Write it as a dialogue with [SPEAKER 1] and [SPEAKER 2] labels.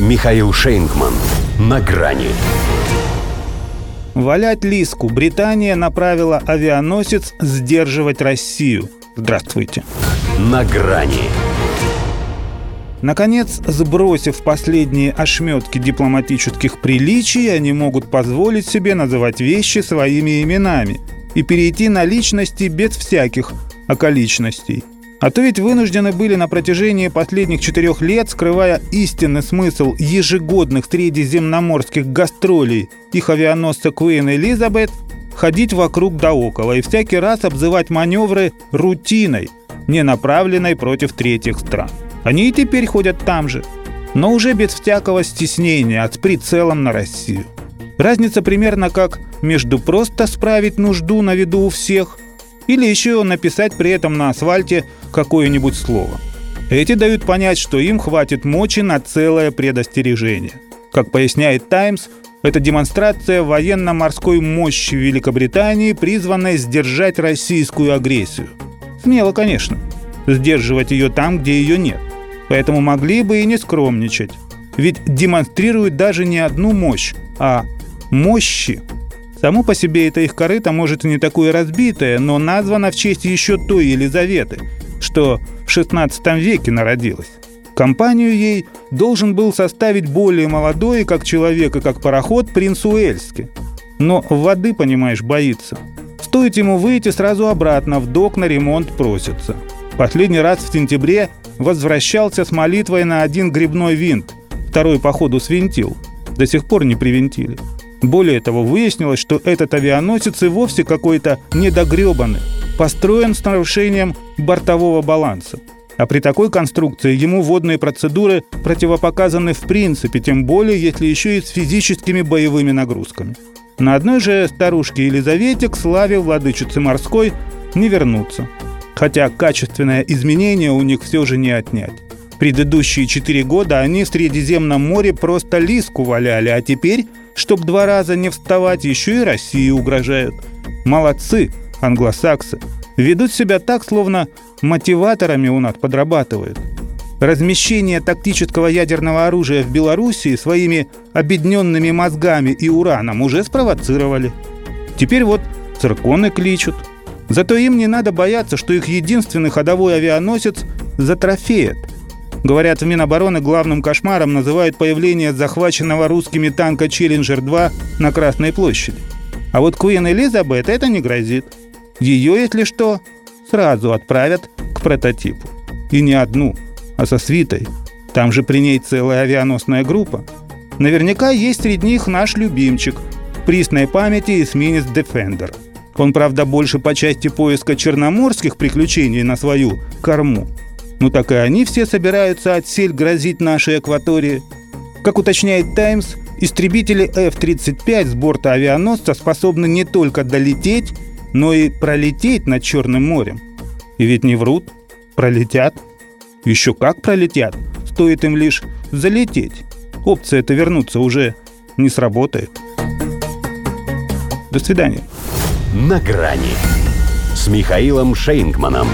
[SPEAKER 1] Михаил Шейнгман. На грани.
[SPEAKER 2] Валять Лиску. Британия направила авианосец сдерживать Россию. Здравствуйте.
[SPEAKER 1] На грани.
[SPEAKER 2] Наконец, сбросив последние ошметки дипломатических приличий, они могут позволить себе называть вещи своими именами и перейти на личности без всяких околичностей. А то ведь вынуждены были на протяжении последних четырех лет, скрывая истинный смысл ежегодных средиземноморских гастролей их авианосца Куин Элизабет, ходить вокруг да около и всякий раз обзывать маневры рутиной, не направленной против третьих стран. Они и теперь ходят там же, но уже без всякого стеснения, а с прицелом на Россию. Разница примерно как между просто справить нужду на виду у всех или еще написать при этом на асфальте какое-нибудь слово. Эти дают понять, что им хватит мочи на целое предостережение. Как поясняет «Таймс», это демонстрация военно-морской мощи Великобритании, призванная сдержать российскую агрессию. Смело, конечно. Сдерживать ее там, где ее нет. Поэтому могли бы и не скромничать. Ведь демонстрируют даже не одну мощь, а мощи. Само по себе это их корыто может и не такое разбитое, но названо в честь еще той Елизаветы, что в XVI веке народилась. Компанию ей должен был составить более молодой, как человек и как пароход, принц Уэльский. Но воды, понимаешь, боится. Стоит ему выйти, сразу обратно в док на ремонт просится. Последний раз в сентябре возвращался с молитвой на один грибной винт. Второй, походу, свинтил. До сих пор не привинтили. Более того, выяснилось, что этот авианосец и вовсе какой-то недогребанный, построен с нарушением бортового баланса. А при такой конструкции ему водные процедуры противопоказаны в принципе, тем более, если еще и с физическими боевыми нагрузками. На одной же старушке Елизавете к славе владычицы морской не вернуться. Хотя качественное изменение у них все же не отнять. Предыдущие четыре года они в Средиземном море просто лиску валяли, а теперь Чтоб два раза не вставать, еще и России угрожают. Молодцы, англосаксы. Ведут себя так, словно мотиваторами у нас подрабатывают. Размещение тактического ядерного оружия в Белоруссии своими обедненными мозгами и ураном уже спровоцировали. Теперь вот цирконы кличут. Зато им не надо бояться, что их единственный ходовой авианосец затрофеет – Говорят, в Минобороны главным кошмаром называют появление захваченного русскими танка «Челленджер-2» на Красной площади. А вот Куин Элизабет это не грозит. Ее, если что, сразу отправят к прототипу. И не одну, а со свитой. Там же при ней целая авианосная группа. Наверняка есть среди них наш любимчик в присной памяти эсминец Defender. Он, правда, больше по части поиска черноморских приключений на свою корму – ну так и они все собираются отсель грозить нашей акватории. Как уточняет «Таймс», истребители F-35 с борта авианосца способны не только долететь, но и пролететь над Черным морем. И ведь не врут, пролетят. Еще как пролетят, стоит им лишь залететь. Опция это вернуться уже не сработает. До свидания.
[SPEAKER 1] На грани с Михаилом Шейнгманом.